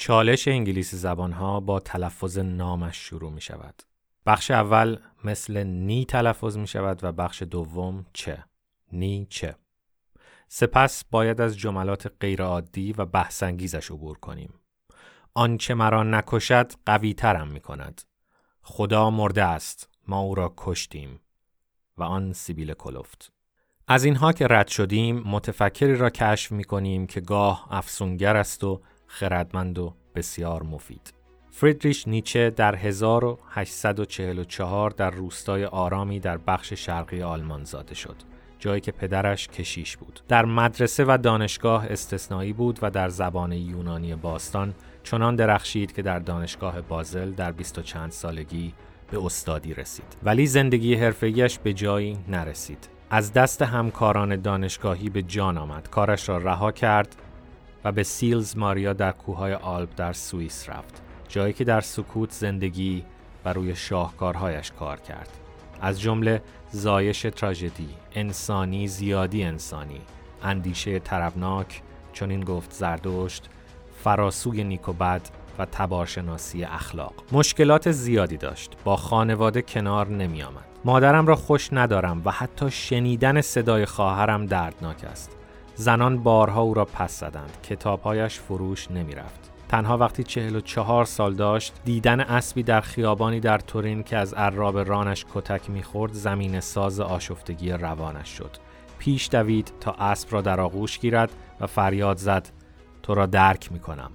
چالش انگلیسی زبانها با تلفظ نامش شروع می شود. بخش اول مثل نی تلفظ می شود و بخش دوم چه. نی چه. سپس باید از جملات غیرعادی و بحثانگیزش عبور کنیم. آنچه مرا نکشد قوی ترم می کند. خدا مرده است. ما او را کشتیم. و آن سیبیل کلفت. از اینها که رد شدیم متفکری را کشف می کنیم که گاه افسونگر است و خردمند و بسیار مفید. فریدریش نیچه در 1844 در روستای آرامی در بخش شرقی آلمان زاده شد. جایی که پدرش کشیش بود. در مدرسه و دانشگاه استثنایی بود و در زبان یونانی باستان چنان درخشید که در دانشگاه بازل در بیست و چند سالگی به استادی رسید. ولی زندگی حرفه‌ایش به جایی نرسید. از دست همکاران دانشگاهی به جان آمد. کارش را رها کرد به سیلز ماریا در کوههای آلب در سوئیس رفت جایی که در سکوت زندگی و روی شاهکارهایش کار کرد. از جمله زایش تراژدی انسانی زیادی انسانی اندیشه طربناک چون این گفت زردشت فراسوی نیک و بد و تبارشناسی اخلاق. مشکلات زیادی داشت با خانواده کنار نمی آمد. مادرم را خوش ندارم و حتی شنیدن صدای خواهرم دردناک است. زنان بارها او را پس زدند کتابهایش فروش نمی رفت. تنها وقتی چهل و چهار سال داشت دیدن اسبی در خیابانی در تورین که از عراب رانش کتک می‌خورد زمین ساز آشفتگی روانش شد پیش دوید تا اسب را در آغوش گیرد و فریاد زد تو را درک می کنم.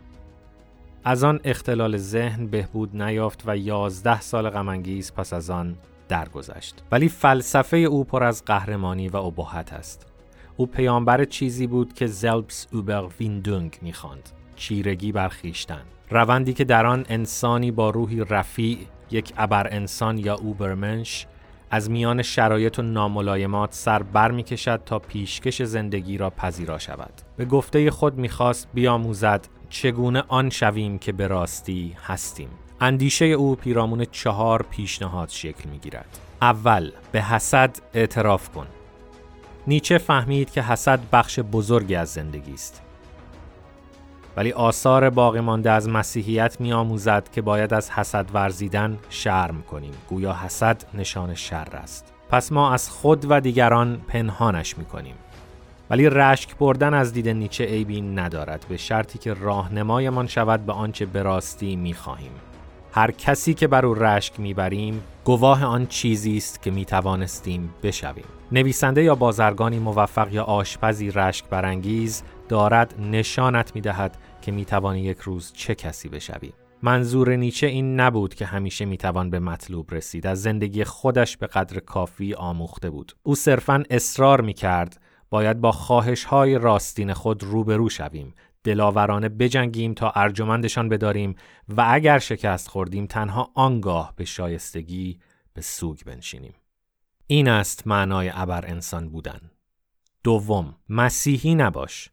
از آن اختلال ذهن بهبود نیافت و یازده سال غمانگیز پس از آن درگذشت ولی فلسفه او پر از قهرمانی و ابهت است او پیامبر چیزی بود که زلبس اوبر ویندونگ می‌خواند چیرگی بر خیشتن روندی که در آن انسانی با روحی رفیع یک ابر انسان یا اوبرمنش از میان شرایط و ناملایمات سر بر می کشد تا پیشکش زندگی را پذیرا شود. به گفته خود می‌خواست بیاموزد چگونه آن شویم که به راستی هستیم. اندیشه او پیرامون چهار پیشنهاد شکل می گیرد. اول به حسد اعتراف کن. نیچه فهمید که حسد بخش بزرگی از زندگی است. ولی آثار باقی مانده از مسیحیت می آموزد که باید از حسد ورزیدن شرم کنیم. گویا حسد نشان شر است. پس ما از خود و دیگران پنهانش می کنیم. ولی رشک بردن از دید نیچه عیبی ندارد به شرطی که راهنمایمان شود به آنچه به راستی می خواهیم. هر کسی که بر او رشک می‌بریم گواه آن چیزی است که می توانستیم بشویم. نویسنده یا بازرگانی موفق یا آشپزی رشک برانگیز دارد نشانت می دهد که می توانی یک روز چه کسی بشوی. منظور نیچه این نبود که همیشه می‌توان به مطلوب رسید از زندگی خودش به قدر کافی آموخته بود او صرفا اصرار می کرد باید با خواهش های راستین خود روبرو شویم دلاورانه بجنگیم تا ارجمندشان بداریم و اگر شکست خوردیم تنها آنگاه به شایستگی به سوگ بنشینیم. این است معنای ابر انسان بودن. دوم، مسیحی نباش.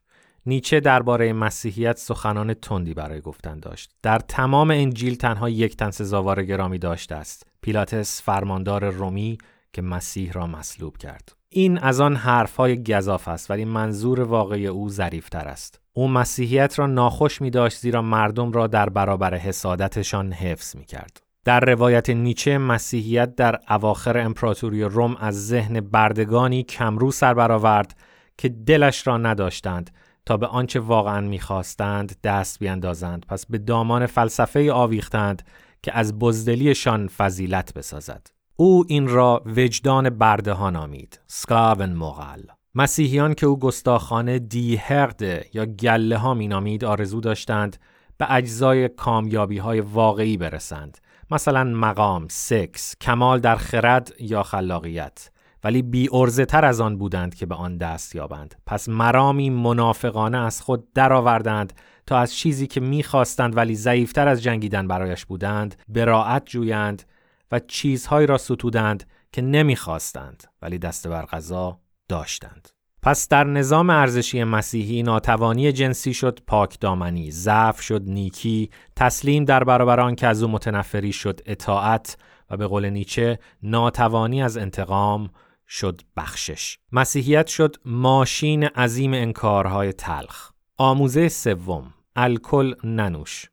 نیچه درباره مسیحیت سخنان تندی برای گفتن داشت. در تمام انجیل تنها یک تن سزاوار گرامی داشته است. پیلاتس فرماندار رومی که مسیح را مصلوب کرد. این از آن حرفهای گذاف است ولی منظور واقعی او ظریفتر است. او مسیحیت را ناخوش می داشت زیرا مردم را در برابر حسادتشان حفظ می کرد. در روایت نیچه مسیحیت در اواخر امپراتوری روم از ذهن بردگانی کمرو سر برآورد که دلش را نداشتند تا به آنچه واقعا می‌خواستند دست بیندازند پس به دامان فلسفه آویختند که از بزدلیشان فضیلت بسازد او این را وجدان برده ها نامید سکاون مغل. مسیحیان که او گستاخانه دیهرده یا گله ها مینامید آرزو داشتند به اجزای کامیابی های واقعی برسند. مثلا مقام، سکس، کمال در خرد یا خلاقیت. ولی بی تر از آن بودند که به آن دست یابند. پس مرامی منافقانه از خود درآوردند تا از چیزی که می‌خواستند ولی ضعیفتر از جنگیدن برایش بودند براعت جویند و چیزهایی را ستودند که نمی‌خواستند ولی دست بر غذا داشتند. پس در نظام ارزشی مسیحی ناتوانی جنسی شد پاک دامنی، ضعف شد نیکی، تسلیم در برابر آن که از او متنفری شد اطاعت و به قول نیچه ناتوانی از انتقام شد بخشش. مسیحیت شد ماشین عظیم انکارهای تلخ. آموزه سوم الکل ننوش.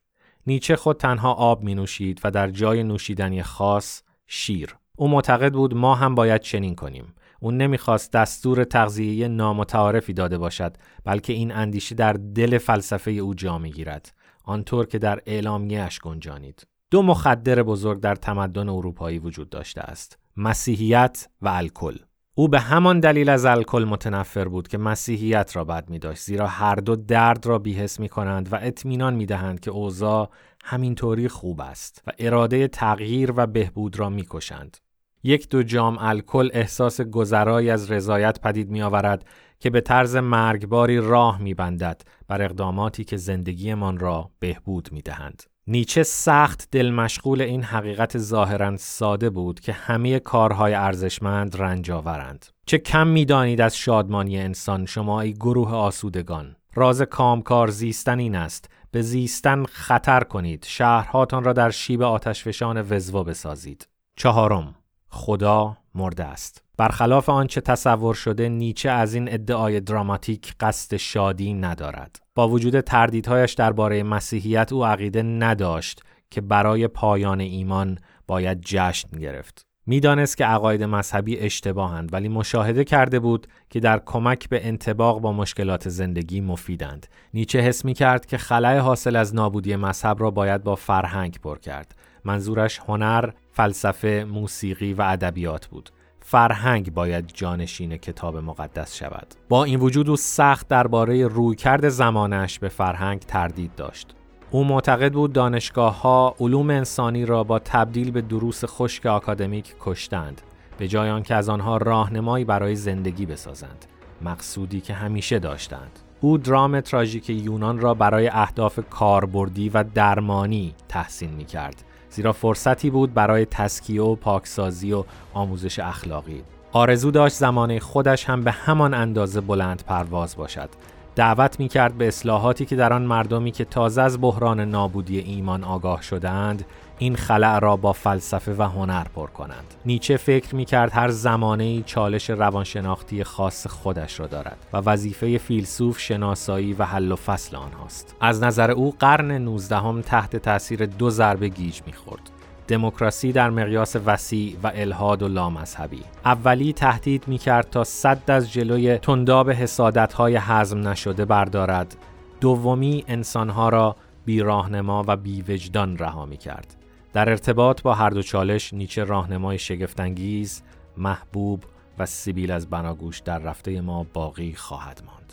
نیچه خود تنها آب می نوشید و در جای نوشیدنی خاص شیر. او معتقد بود ما هم باید چنین کنیم. او نمی‌خواست دستور تغذیه نامتعارفی داده باشد بلکه این اندیشه در دل فلسفه او جا می‌گیرد آنطور که در اعلامیهاش گنجانید دو مخدر بزرگ در تمدن اروپایی وجود داشته است مسیحیت و الکل او به همان دلیل از الکل متنفر بود که مسیحیت را بد می داشت زیرا هر دو درد را بیحس می کنند و اطمینان می دهند که اوضاع همینطوری خوب است و اراده تغییر و بهبود را می کشند. یک دو جام الکل احساس گذرایی از رضایت پدید می آورد که به طرز مرگباری راه می بندد بر اقداماتی که زندگیمان را بهبود می دهند. نیچه سخت دل مشغول این حقیقت ظاهرا ساده بود که همه کارهای ارزشمند رنج آورند. چه کم می‌دانید از شادمانی انسان شما ای گروه آسودگان. راز کامکار زیستن این است به زیستن خطر کنید شهرهاتان را در شیب آتشفشان وزوا بسازید چهارم خدا مرده است برخلاف آنچه تصور شده نیچه از این ادعای دراماتیک قصد شادی ندارد با وجود تردیدهایش درباره مسیحیت او عقیده نداشت که برای پایان ایمان باید جشن گرفت می‌دانست که عقاید مذهبی اشتباهند ولی مشاهده کرده بود که در کمک به انتباق با مشکلات زندگی مفیدند. نیچه حس می کرد که خلای حاصل از نابودی مذهب را باید با فرهنگ پر کرد. منظورش هنر، فلسفه، موسیقی و ادبیات بود. فرهنگ باید جانشین کتاب مقدس شود. با این وجود او سخت درباره رویکرد زمانش به فرهنگ تردید داشت. او معتقد بود دانشگاه ها علوم انسانی را با تبدیل به دروس خشک آکادمیک کشتند به جای آنکه از آنها راهنمایی برای زندگی بسازند مقصودی که همیشه داشتند او درام تراژیک یونان را برای اهداف کاربردی و درمانی تحسین می کرد زیرا فرصتی بود برای تسکیه و پاکسازی و آموزش اخلاقی. آرزو داشت زمانه خودش هم به همان اندازه بلند پرواز باشد. دعوت می کرد به اصلاحاتی که در آن مردمی که تازه از بحران نابودی ایمان آگاه شدند این خلع را با فلسفه و هنر پر کنند. نیچه فکر می کرد هر زمانه چالش روانشناختی خاص خودش را دارد و وظیفه فیلسوف شناسایی و حل و فصل آنهاست. از نظر او قرن 19 تحت تاثیر دو ضربه گیج می خورد. دموکراسی در مقیاس وسیع و الهاد و لامذهبی اولی تهدید می کرد تا صد از جلوی تنداب حسادت های حزم نشده بردارد دومی انسانها را بی راهنما و بی وجدان رها می کرد در ارتباط با هر دو چالش نیچه راهنمای شگفتانگیز محبوب و سیبیل از بناگوش در رفته ما باقی خواهد ماند.